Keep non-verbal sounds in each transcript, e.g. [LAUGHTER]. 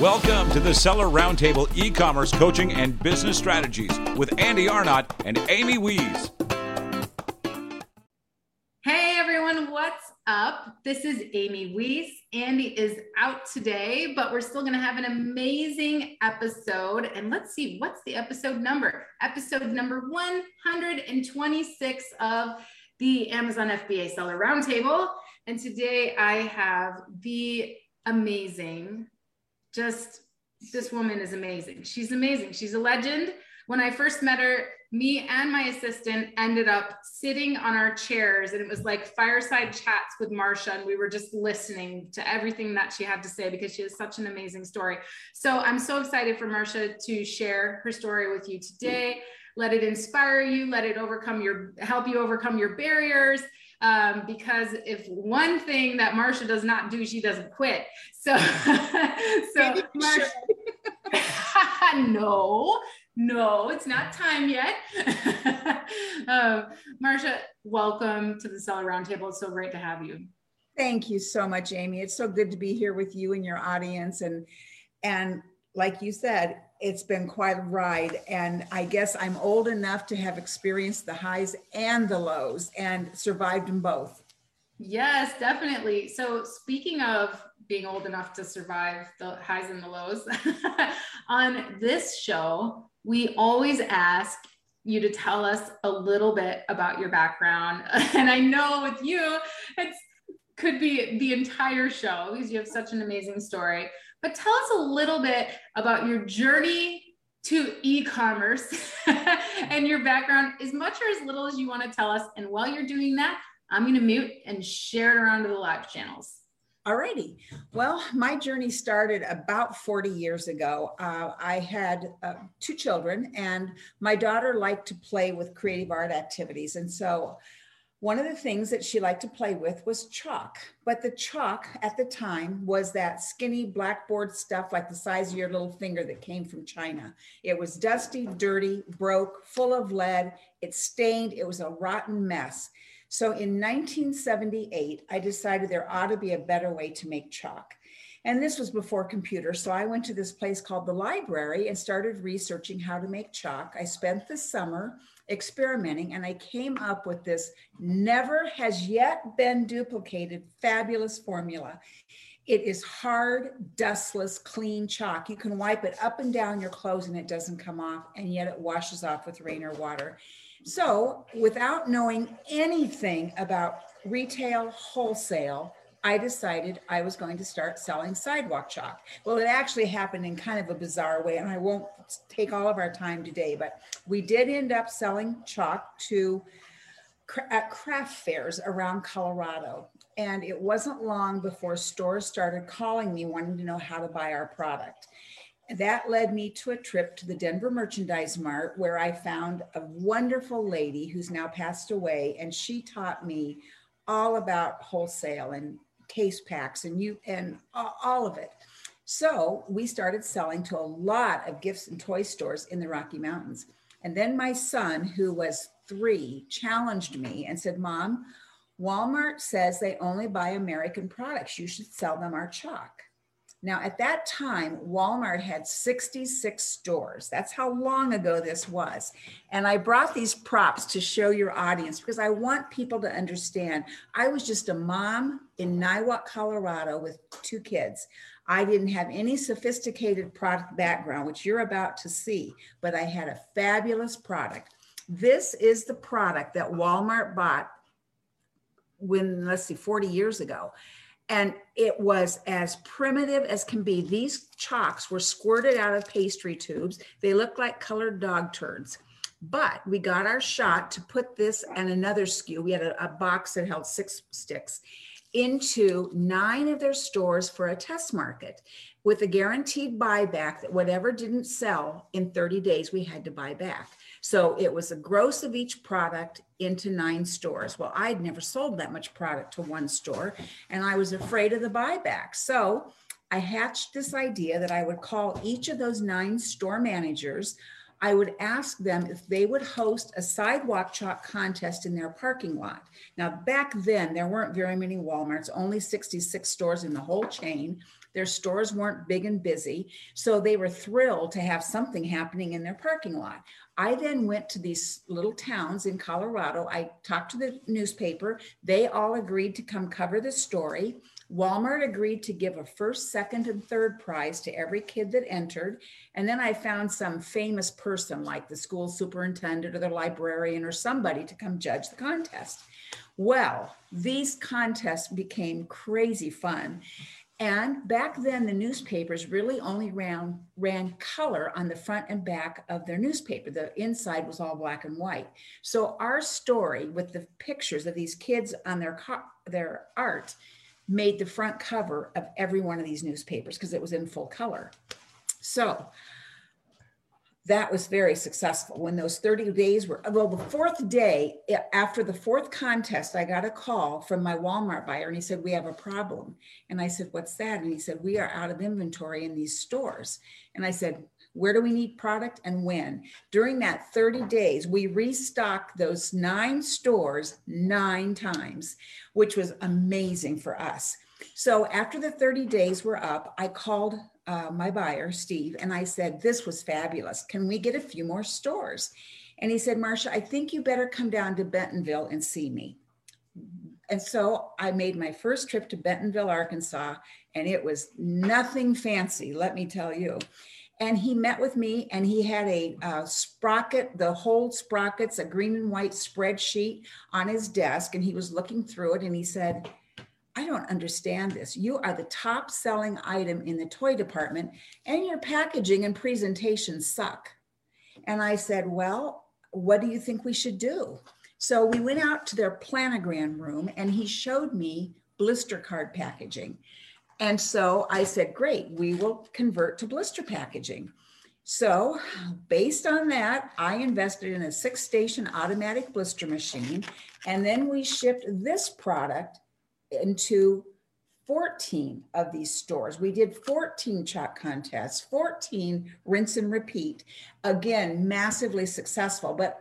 Welcome to the Seller Roundtable e commerce coaching and business strategies with Andy Arnott and Amy Wees. Hey everyone, what's up? This is Amy Wees. Andy is out today, but we're still going to have an amazing episode. And let's see, what's the episode number? Episode number 126 of the Amazon FBA Seller Roundtable. And today I have the amazing just this woman is amazing. She's amazing. She's a legend. When I first met her, me and my assistant ended up sitting on our chairs and it was like fireside chats with Marsha and we were just listening to everything that she had to say because she has such an amazing story. So I'm so excited for Marsha to share her story with you today. Let it inspire you, let it overcome your help you overcome your barriers um, because if one thing that Marsha does not do, she doesn't quit. [LAUGHS] So, so Marsha, [LAUGHS] no, no, it's not time yet. [LAUGHS] um, Marsha, welcome to the Seller Roundtable. It's so great to have you. Thank you so much, Amy. It's so good to be here with you and your audience. And and like you said, it's been quite a ride. And I guess I'm old enough to have experienced the highs and the lows and survived them both. Yes, definitely. So, speaking of being old enough to survive the highs and the lows, [LAUGHS] on this show, we always ask you to tell us a little bit about your background. [LAUGHS] And I know with you, it could be the entire show because you have such an amazing story. But tell us a little bit about your journey to e-commerce [LAUGHS] and your background as much or as little as you want to tell us. And while you're doing that, I'm going to mute and share it around to the live channels. Alrighty. Well, my journey started about 40 years ago. Uh, I had uh, two children, and my daughter liked to play with creative art activities. And so one of the things that she liked to play with was chalk, but the chalk at the time was that skinny blackboard stuff like the size of your little finger that came from China. It was dusty, dirty, broke, full of lead, it stained, it was a rotten mess. So in 1978, I decided there ought to be a better way to make chalk. And this was before computers. So I went to this place called the library and started researching how to make chalk. I spent the summer experimenting and I came up with this never has yet been duplicated fabulous formula. It is hard, dustless, clean chalk. You can wipe it up and down your clothes and it doesn't come off, and yet it washes off with rain or water. So, without knowing anything about retail wholesale, I decided I was going to start selling sidewalk chalk. Well, it actually happened in kind of a bizarre way, and I won't take all of our time today, but we did end up selling chalk to at craft fairs around Colorado. And it wasn't long before stores started calling me wanting to know how to buy our product. That led me to a trip to the Denver Merchandise Mart where I found a wonderful lady who's now passed away, and she taught me all about wholesale and case packs and you and all of it. So we started selling to a lot of gifts and toy stores in the Rocky Mountains. And then my son, who was three, challenged me and said, Mom, Walmart says they only buy American products. You should sell them our chalk. Now, at that time, Walmart had 66 stores. That's how long ago this was. And I brought these props to show your audience because I want people to understand. I was just a mom in Niwot, Colorado with two kids. I didn't have any sophisticated product background, which you're about to see, but I had a fabulous product. This is the product that Walmart bought when, let's see, 40 years ago and it was as primitive as can be. These chalks were squirted out of pastry tubes. They looked like colored dog turds. But we got our shot to put this and another SKU. We had a, a box that held six sticks into nine of their stores for a test market with a guaranteed buyback that whatever didn't sell in 30 days, we had to buy back. So it was a gross of each product into nine stores. Well, I'd never sold that much product to one store and I was afraid of the buyback. So I hatched this idea that I would call each of those nine store managers I would ask them if they would host a sidewalk chalk contest in their parking lot. Now, back then, there weren't very many Walmarts, only 66 stores in the whole chain. Their stores weren't big and busy. So they were thrilled to have something happening in their parking lot. I then went to these little towns in Colorado. I talked to the newspaper. They all agreed to come cover the story. Walmart agreed to give a first, second, and third prize to every kid that entered. And then I found some famous person like the school superintendent or the librarian or somebody to come judge the contest. Well, these contests became crazy fun. And back then, the newspapers really only ran, ran color on the front and back of their newspaper. The inside was all black and white. So our story with the pictures of these kids on their, their art made the front cover of every one of these newspapers because it was in full color. So that was very successful. When those 30 days were well the fourth day eh, after the fourth contest i got a call from my walmart buyer and he said we have a problem. And i said what's that? And he said we are out of inventory in these stores. And i said where do we need product and when? During that 30 days we restocked those nine stores nine times which was amazing for us. So after the 30 days were up i called uh, my buyer, Steve, and I said, This was fabulous. Can we get a few more stores? And he said, Marsha, I think you better come down to Bentonville and see me. And so I made my first trip to Bentonville, Arkansas, and it was nothing fancy, let me tell you. And he met with me and he had a uh, sprocket, the whole sprockets, a green and white spreadsheet on his desk. And he was looking through it and he said, I don't understand this. You are the top selling item in the toy department, and your packaging and presentation suck. And I said, Well, what do you think we should do? So we went out to their planogram room, and he showed me blister card packaging. And so I said, Great, we will convert to blister packaging. So, based on that, I invested in a six station automatic blister machine. And then we shipped this product into 14 of these stores. We did 14 chalk contests, 14 rinse and repeat. Again, massively successful. But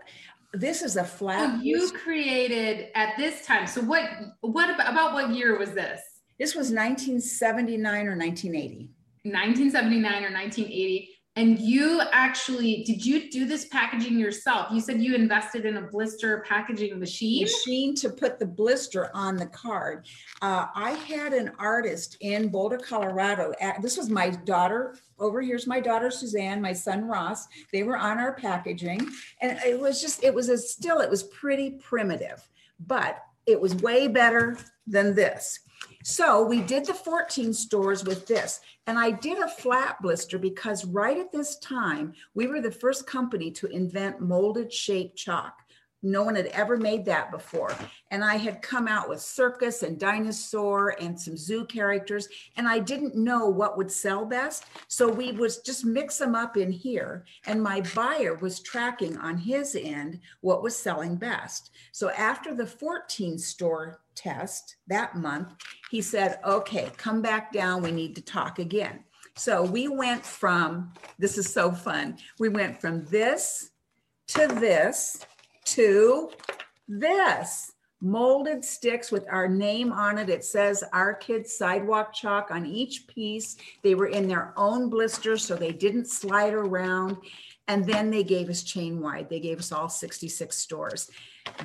this is a flat. So you created at this time. So what what about, about what year was this? This was 1979 or 1980. 1979 or 1980 and you actually did you do this packaging yourself? You said you invested in a blister packaging machine? Machine to put the blister on the card. Uh, i had an artist in boulder colorado this was my daughter over here's my daughter suzanne my son ross. They were on our packaging. And it was just it was a still it was pretty primitive. But it was way better than this so we did the 14 stores with this. And I did a flat blister because right at this time, we were the first company to invent molded shape chalk. No one had ever made that before. And I had come out with circus and dinosaur and some zoo characters, and I didn't know what would sell best. So we was just mix them up in here. And my buyer was tracking on his end what was selling best. So after the 14 store test that month, he said, okay, come back down. We need to talk again. So we went from, this is so fun. We went from this to this to this molded sticks with our name on it. It says our kids sidewalk chalk on each piece. They were in their own blisters, so they didn't slide around. And then they gave us chain wide. They gave us all 66 stores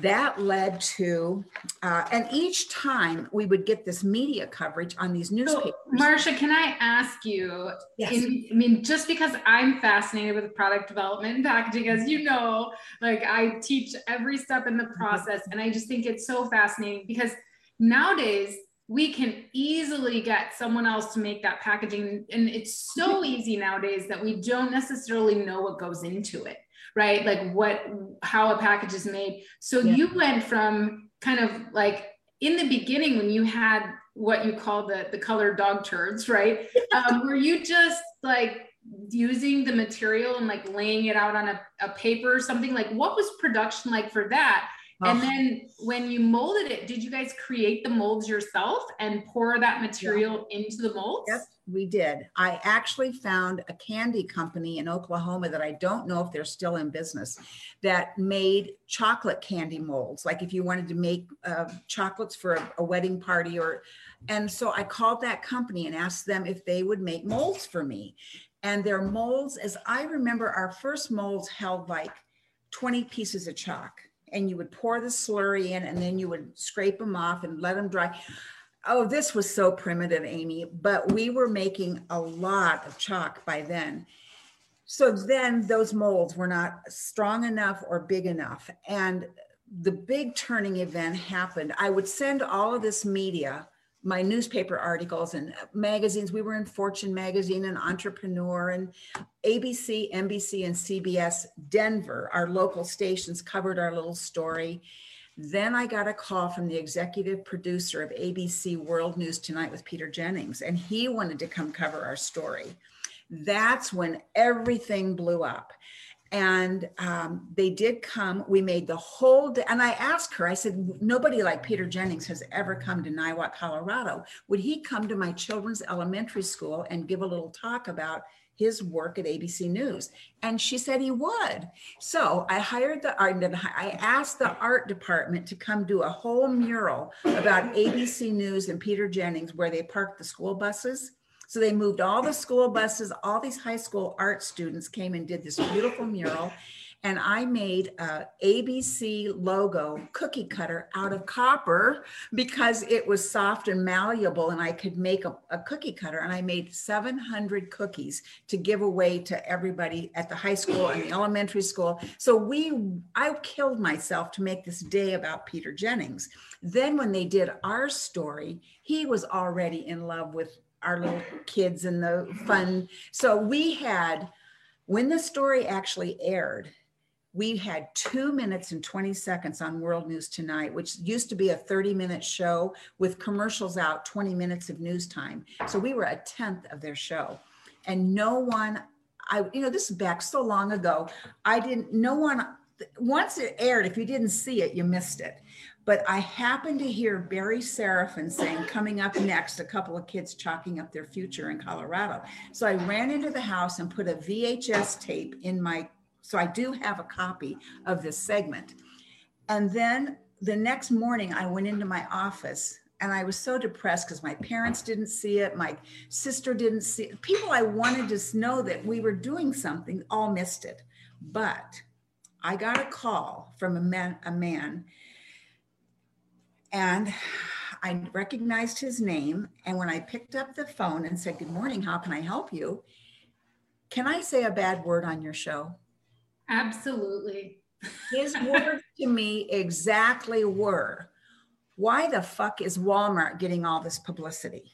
that led to, uh, and each time we would get this media coverage on these newspapers. So, Marsha, can I ask you? Yes. In, I mean, just because I'm fascinated with product development and packaging, as you know, like I teach every step in the mm-hmm. process, and I just think it's so fascinating because nowadays we can easily get someone else to make that packaging, and it's so easy nowadays that we don't necessarily know what goes into it right? Like what, how a package is made. So yeah. you went from kind of like in the beginning when you had what you call the the colored dog turds, right? [LAUGHS] Um, were you just like using the material and like laying it out on a, a paper or something? Like what was production like for that? And then when you molded it, did you guys create the molds yourself and pour that material yeah. into the molds? Yep, we did. I actually found a candy company in Oklahoma that I don't know if they're still in business that made chocolate candy molds. Like if you wanted to make uh, chocolates for a, a wedding party or, and so I called that company and asked them if they would make molds for me. And their molds, as I remember, our first molds held like 20 pieces of chalk and you would pour the slurry in and then you would scrape them off and let them dry. Oh, this was so primitive, Amy, but we were making a lot of chalk by then. So then those molds were not strong enough or big enough. And the big turning event happened. I would send all of this media my newspaper articles and uh, magazines. We were in Fortune magazine and Entrepreneur and ABC, NBC, and CBS Denver. Our local stations covered our little story. Then I got a call from the executive producer of ABC World News Tonight with Peter Jennings, and he wanted to come cover our story. That's when everything blew up and um, they did come. We made the whole day. And I asked her, I said, nobody like Peter Jennings has ever come to Niwot, Colorado. Would he come to my children's elementary school and give a little talk about his work at ABC News? And she said he would. So I hired the art, I asked the art department to come do a whole mural about ABC News and Peter Jennings, where they parked the school buses so they moved all the school buses, all these high school art students came and did this beautiful mural. And I made a ABC logo cookie cutter out of copper because it was soft and malleable and I could make a, a cookie cutter. And I made 700 cookies to give away to everybody at the high school and the elementary school. So we, I killed myself to make this day about Peter Jennings. Then when they did our story, he was already in love with our little kids and the fun. So we had, when the story actually aired, we had two minutes and 20 seconds on World News Tonight, which used to be a 30 minute show with commercials out, 20 minutes of news time. So we were a tenth of their show. And no one, I, you know, this is back so long ago. I didn't, no one, once it aired, if you didn't see it, you missed it. But I happened to hear Barry Serafin saying, coming up next, a couple of kids chalking up their future in Colorado. So I ran into the house and put a VHS tape in my, so I do have a copy of this segment. And then the next morning, I went into my office and I was so depressed because my parents didn't see it, my sister didn't see it. People I wanted to know that we were doing something all missed it. But I got a call from a man, a man and I recognized his name. And when I picked up the phone and said, Good morning, how can I help you? Can I say a bad word on your show? Absolutely. His [LAUGHS] words to me exactly were, Why the fuck is Walmart getting all this publicity?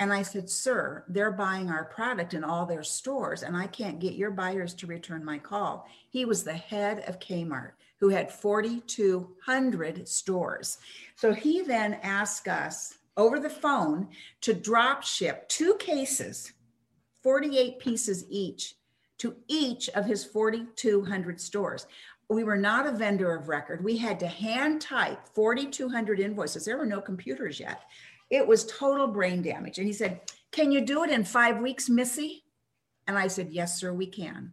And I said, Sir, they're buying our product in all their stores, and I can't get your buyers to return my call. He was the head of Kmart who had 4,200 stores. So he then asked us over the phone to drop ship two cases, 48 pieces each, to each of his 4,200 stores. We were not a vendor of record. We had to hand type 4,200 invoices. There were no computers yet. It was total brain damage. And he said, Can you do it in five weeks, Missy? And I said, Yes, sir, we can.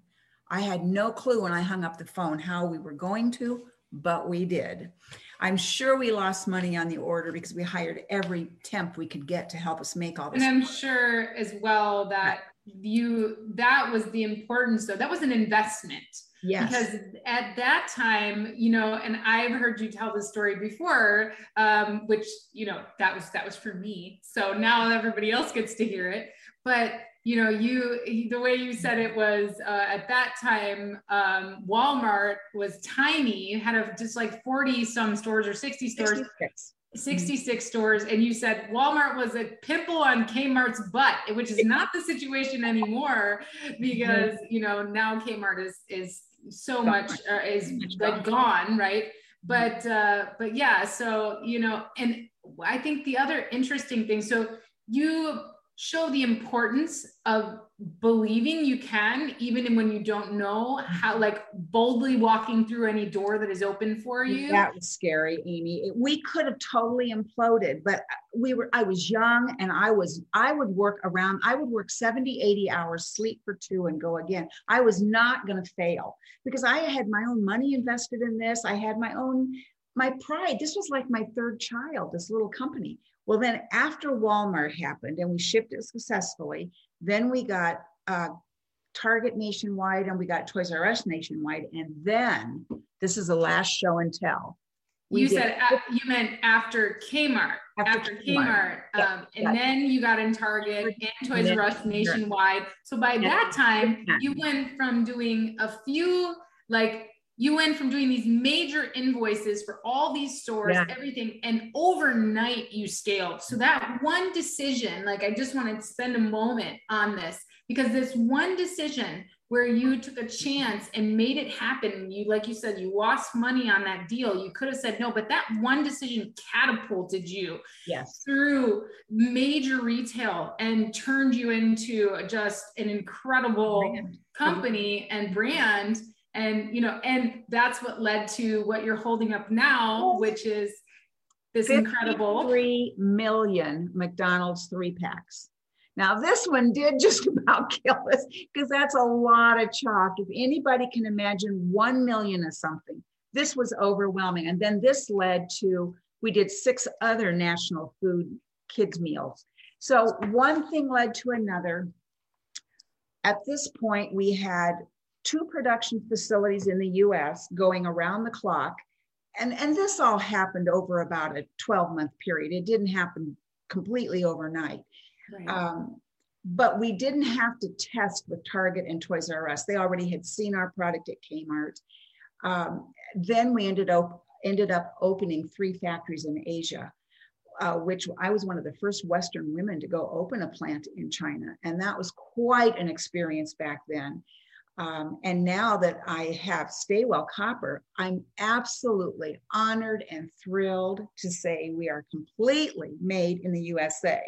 I had no clue when I hung up the phone how we were going to, but we did. I'm sure we lost money on the order because we hired every temp we could get to help us make all this. And I'm sure as well that you that was the importance though that was an investment. Yes. Because at that time, you know, and I've heard you tell this story before, um, which you know that was that was for me. So now everybody else gets to hear it. But you know, you the way you said it was uh, at that time, um, Walmart was tiny, had a, just like 40 some stores or 60 stores. 66. 66 stores and you said Walmart was a pimple on Kmart's butt which is not the situation anymore because you know now Kmart is is so much uh, is like gone. right? But uh but yeah so you know and I think the other interesting thing so you show the importance of believing you can even when you don't know how like boldly walking through any door that is open for you. That was scary amy. We could have totally imploded but we were i was young and i was i would work around i would work 70 80 hours sleep for two and go again. I was not going to fail because i had my own money invested in this. I had my own my pride. This was like my third child this little company. Well, then after Walmart happened and we shipped it successfully, then we got uh, Target nationwide and we got Toys R Us nationwide. And then this is the last show and tell. We you did. said uh, you meant after Kmart, after, after Kmart, Kmart um, and then you got in Target and Toys R Us nationwide. So by that time, you went from doing a few like you went from doing these major invoices for all these stores, yeah. everything, and overnight you scaled. So that one decision, like I just want to spend a moment on this because this one decision where you took a chance and made it happen, you like you said, you lost money on that deal. You could have said no, but that one decision catapulted you yes. through major retail and turned you into just an incredible brand. company and brand and you know and that's what led to what you're holding up now which is this incredible 3 million mcdonald's three packs. Now this one did [LAUGHS] just about kill us because that's a lot of chalk. If anybody can imagine 1 million of something this was overwhelming. And then this led to we did six other national food kids meals. So one thing led to another. At this point we had two production facilities in the US going around the clock. And, and this all happened over about a 12 month period. It didn't happen completely overnight. Right. Um, but we didn't have to test with Target and Toys R Us. They already had seen our product at Kmart. Um, then we ended up ended up opening three factories in Asia, uh, which I was one of the first Western women to go open a plant in China, and that was quite an experience back then. Um, and now that I have Staywell Copper, I'm absolutely honored and thrilled to say we are completely made in the USA.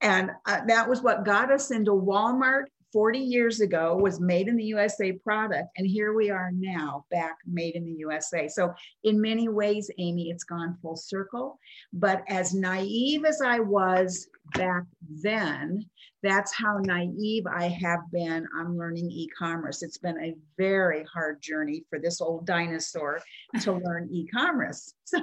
And uh, that was what got us into Walmart 40 years ago was made in the USA product. And here we are now back made in the USA. So, in many ways, Amy, it's gone full circle. But as naive as I was back then, that's how naive I have been on learning e commerce. It's been a very hard journey for this old dinosaur to [LAUGHS] learn e commerce. [LAUGHS] So,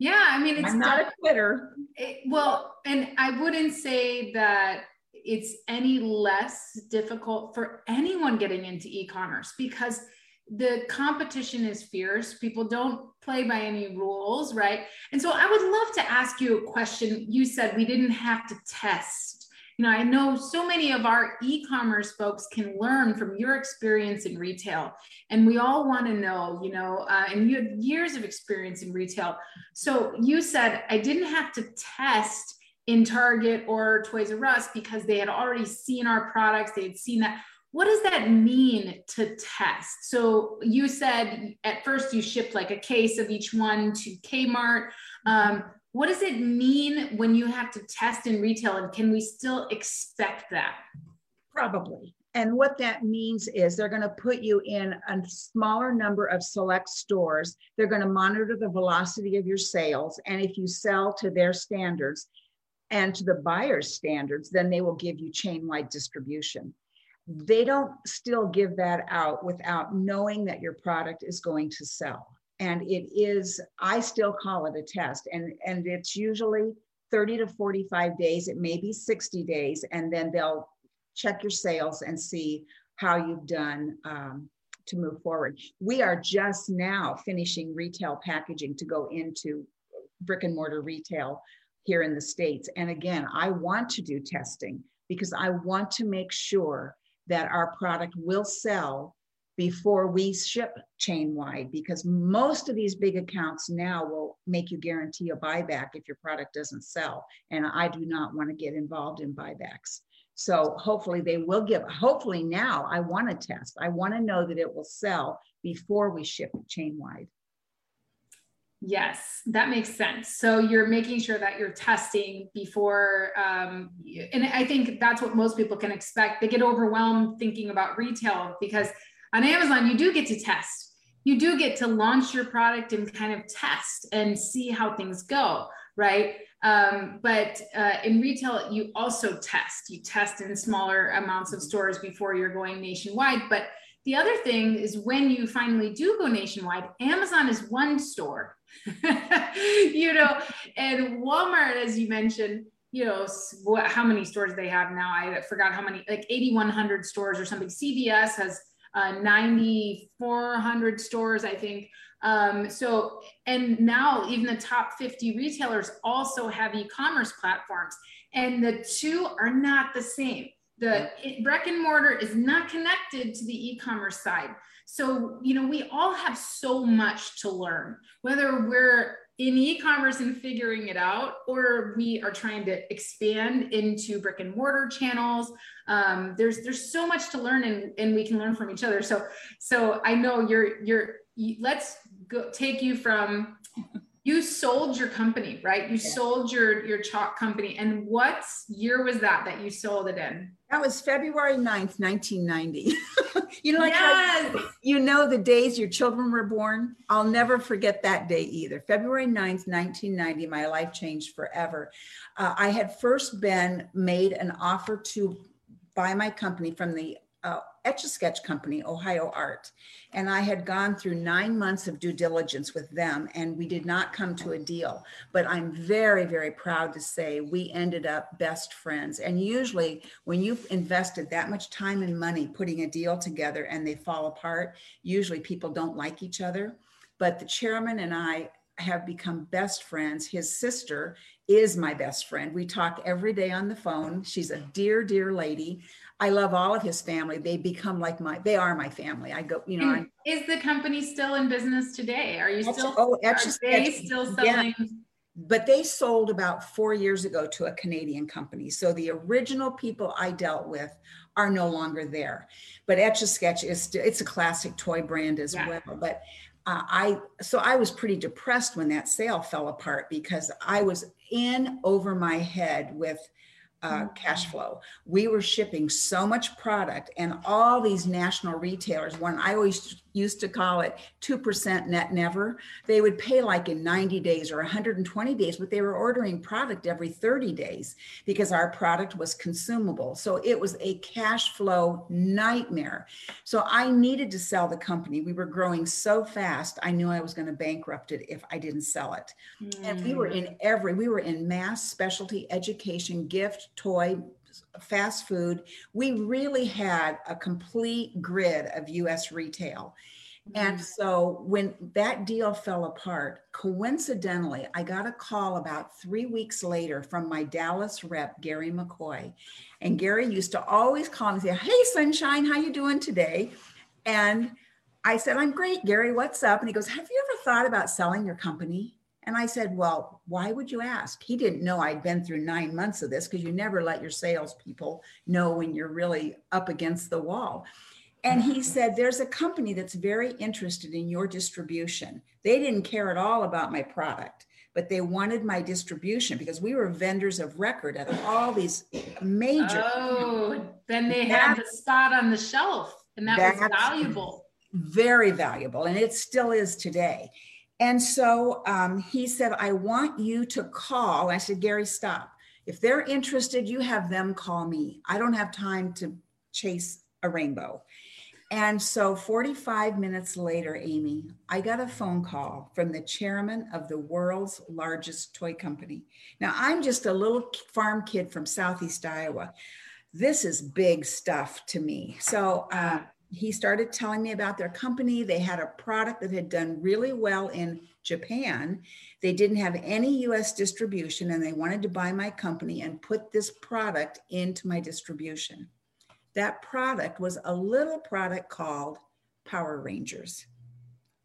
yeah, I mean, it's I'm not a quitter. It, well, and I wouldn't say that it's any less difficult for anyone getting into e-commerce because the competition is fierce. People don't play by any rules right? And so i would love to ask you a question. You said we didn't have to test. You know i know so many of our e-commerce folks can learn from your experience in retail and we all want to know you know uh, and you have years of experience in retail. So you said i didn't have to test in Target or Toys R Us because they had already seen our products, they had seen that. What does that mean to test? So you said at first you shipped like a case of each one to Kmart. Um, what does it mean when you have to test in retail, and can we still expect that? Probably. And what that means is they're going to put you in a smaller number of select stores. They're going to monitor the velocity of your sales. And if you sell to their standards, and to the buyer's standards, then they will give you chain wide distribution. They don't still give that out without knowing that your product is going to sell. And it is, I still call it a test. And, and it's usually 30 to 45 days, it may be 60 days, and then they'll check your sales and see how you've done um, to move forward. We are just now finishing retail packaging to go into brick and mortar retail here in the States. And again, I want to do testing because I want to make sure that our product will sell before we ship chain wide because most of these big accounts now will make you guarantee a buyback if your product doesn't sell. And i do not want to get involved in buybacks. So hopefully they will give hopefully now i want to test. I want to know that it will sell before we ship chain wide Yes, that makes sense. So you're making sure that you're testing before, um, and I think that's what most people can expect. They get overwhelmed thinking about retail because on Amazon, you do get to test. You do get to launch your product and kind of test and see how things go, right? Um, but uh, in retail, you also test. You test in smaller amounts of stores before you're going nationwide. But the other thing is when you finally do go nationwide, Amazon is one store [LAUGHS] you know, and Walmart, as you mentioned, you know, what, how many stores they have now? I forgot how many, like 8,100 stores or something. CVS has uh, 9,400 stores, I think. Um, so, and now even the top 50 retailers also have e-commerce platforms, and the two are not the same. The brick and mortar is not connected to the e-commerce side. So, you know, we all have so much to learn, whether we're in e-commerce and figuring it out, or we are trying to expand into brick and mortar channels. Um, there's there's so much to learn, and, and we can learn from each other. So so I know you're you're you, let's go take you from you sold your company, right? You yeah. sold your your chalk company, and what year was that that you sold it in? That was February 9th, 1990. [LAUGHS] you know, like yes. you know the days your children were born. I'll never forget that day either. February 9th, 1990, my life changed forever. Uh, I had first been made an offer to buy my company from the uh, Etch a Sketch company, Ohio Art. And I had gone through nine months of due diligence with them, and we did not come to a deal. But I'm very, very proud to say we ended up best friends. And usually, when you've invested that much time and money putting a deal together and they fall apart, usually people don't like each other. But the chairman and I have become best friends. His sister is my best friend. We talk every day on the phone. She's a dear, dear lady. I love all of his family. They become like my, they are my family. I go, you know. I, is the company still in business today? Are you still, oh, are they still selling? Yeah. But they sold about four years ago to a Canadian company. So the original people I dealt with are no longer there. But Etch a Sketch is still, it's a classic toy brand as yeah. well. But uh, I, so I was pretty depressed when that sale fell apart because I was in over my head with, uh, cash flow. We were shipping so much product, and all these national retailers, when I always used to call it 2% net never. They would pay like in 90 days or 120 days, but they were ordering product every 30 days because our product was consumable. So it was a cash flow nightmare. So I needed to sell the company. We were growing so fast, I knew I was going to bankrupt it if I didn't sell it. Mm. And we were in mm. every, we were in mass specialty education, gift, toy, fast food. We really had a complete grid of US retail. And mm-hmm. so when that deal fell apart, coincidentally, I got a call about three weeks later from my Dallas rep, Gary McCoy. And Gary used to always call and say, Hey, sunshine, how you doing today? And I said, I'm great, Gary, what's up? And he goes, Have you ever thought about selling your company? And I said, Well, why would you ask? He didn't know I'd been through nine months of this because you never let your salespeople know when you're really up against the wall. And he mm-hmm. said, There's a company that's very interested in your distribution. They didn't care at all about my product, but they wanted my distribution because we were vendors of record at all these major. Oh, then they had the spot on the shelf, and that was valuable. Very valuable. And it still is today. And so um, he said, I want you to call. I said, Gary, stop. If they're interested, you have them call me. I don't have time to chase a rainbow. And so 45 minutes later, Amy, I got a phone call from the chairman of the world's largest toy company. Now, I'm just a little farm kid from Southeast Iowa. This is big stuff to me. So uh, he started telling me about their company. They had a product that had done really well in Japan. They didn't have any US distribution and they wanted to buy my company and put this product into my distribution. That product was a little product called Power Rangers.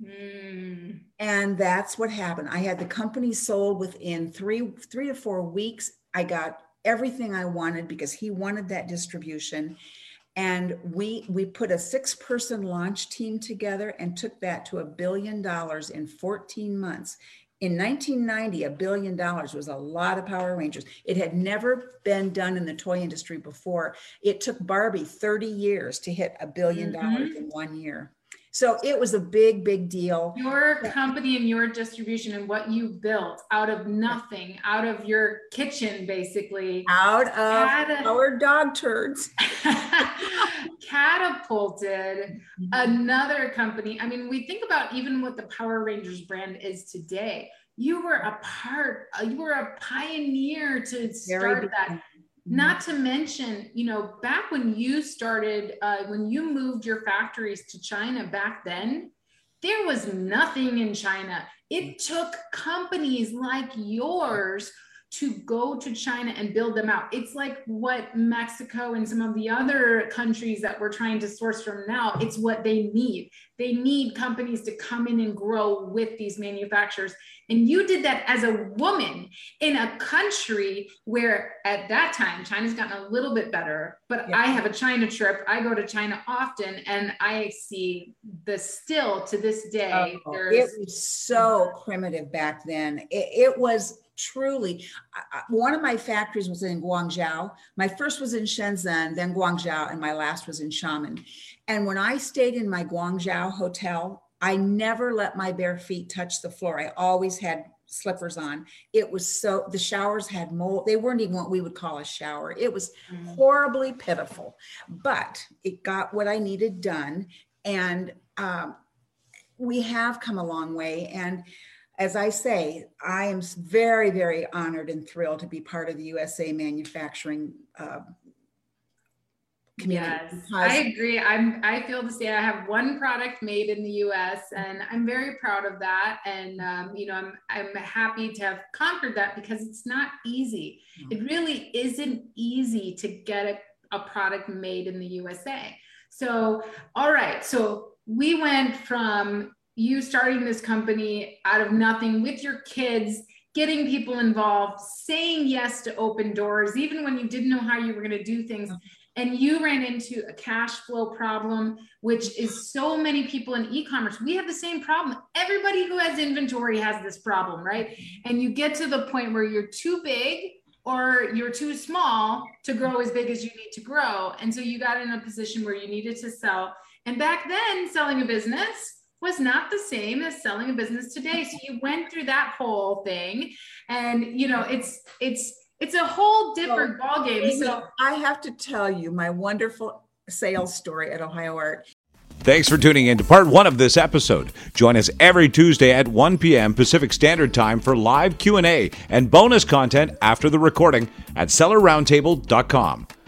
Mm. And that's what happened. I had the company sold within three, three to four weeks. I got everything I wanted because he wanted that distribution and we we put a six person launch team together and took that to a billion dollars in 14 months In 1990, a billion dollars was a lot of Power Rangers. It had never been done in the toy industry before. It took Barbie 30 years to hit a 1000000000 dollars Mhm. in one year. So it was a big, big deal. Your company and your distribution and what you built out of nothing, out of your kitchen, basically, Out of Cata- our dog turds. [LAUGHS] catapulted another company. I mean, we think about even what the Power Rangers brand is today. You were a part, uh, you were a pioneer to start that. thing. Not to mention, you know, back when you started, uh, when you moved your factories to China back then, there was nothing in China. It took companies like yours to go to China and build them out. It's like what Mexico and some of the other countries that we're trying to source from now, it's what they need. They need companies to come in and grow with these manufacturers. And you did that as a woman in a country where at that time China's gotten a little bit better, but Yeah. I have a China trip. I go to China often and I see the still to this day Oh, it was so primitive back then. It, it was truly I- I- one of my factories was in Guangzhou. My first was in Shenzhen, then Guangzhou, and my last was in Xiamen. And when I stayed in my Guangzhou hotel, I never let my bare feet touch the floor. I always had slippers on. It was so the showers had mold. They weren't even what we would call a shower. It was horribly pitiful, but it got what I needed done. And um, we have come a long way. And as I say, I am very, very honored and thrilled to be part of the USA manufacturing uh, community. Yes, I agree. I'm I feel the same. I have one product made in the US and I'm very proud of that. And um, you know, I'm I'm happy to have conquered that because it's not easy. It really isn't easy to get a, a product made in the USA. So, all right. So we went from you starting this company out of nothing with your kids getting people involved, saying yes to open doors, even when you didn't know how you were going to do things. Mm-hmm. And you ran into a cash flow problem, which is so many people in e commerce. We have the same problem. Everybody who has inventory has this problem, right? Mm-hmm. And you get to the point where you're too big or you're too small to grow as big as you need to grow. And so you got in a position where you needed to sell. And back then, selling a business was not the same as selling a business today. So you went through that whole thing. And you know, it's it's it's a whole different ballgame. Amy, So I have to tell you my wonderful sales story at Ohio Art. Thanks for tuning in to part one of this episode. Join us every Tuesday at 1 p.m. Pacific Standard Time for live Q&A and bonus content after the recording at sellerroundtable.com.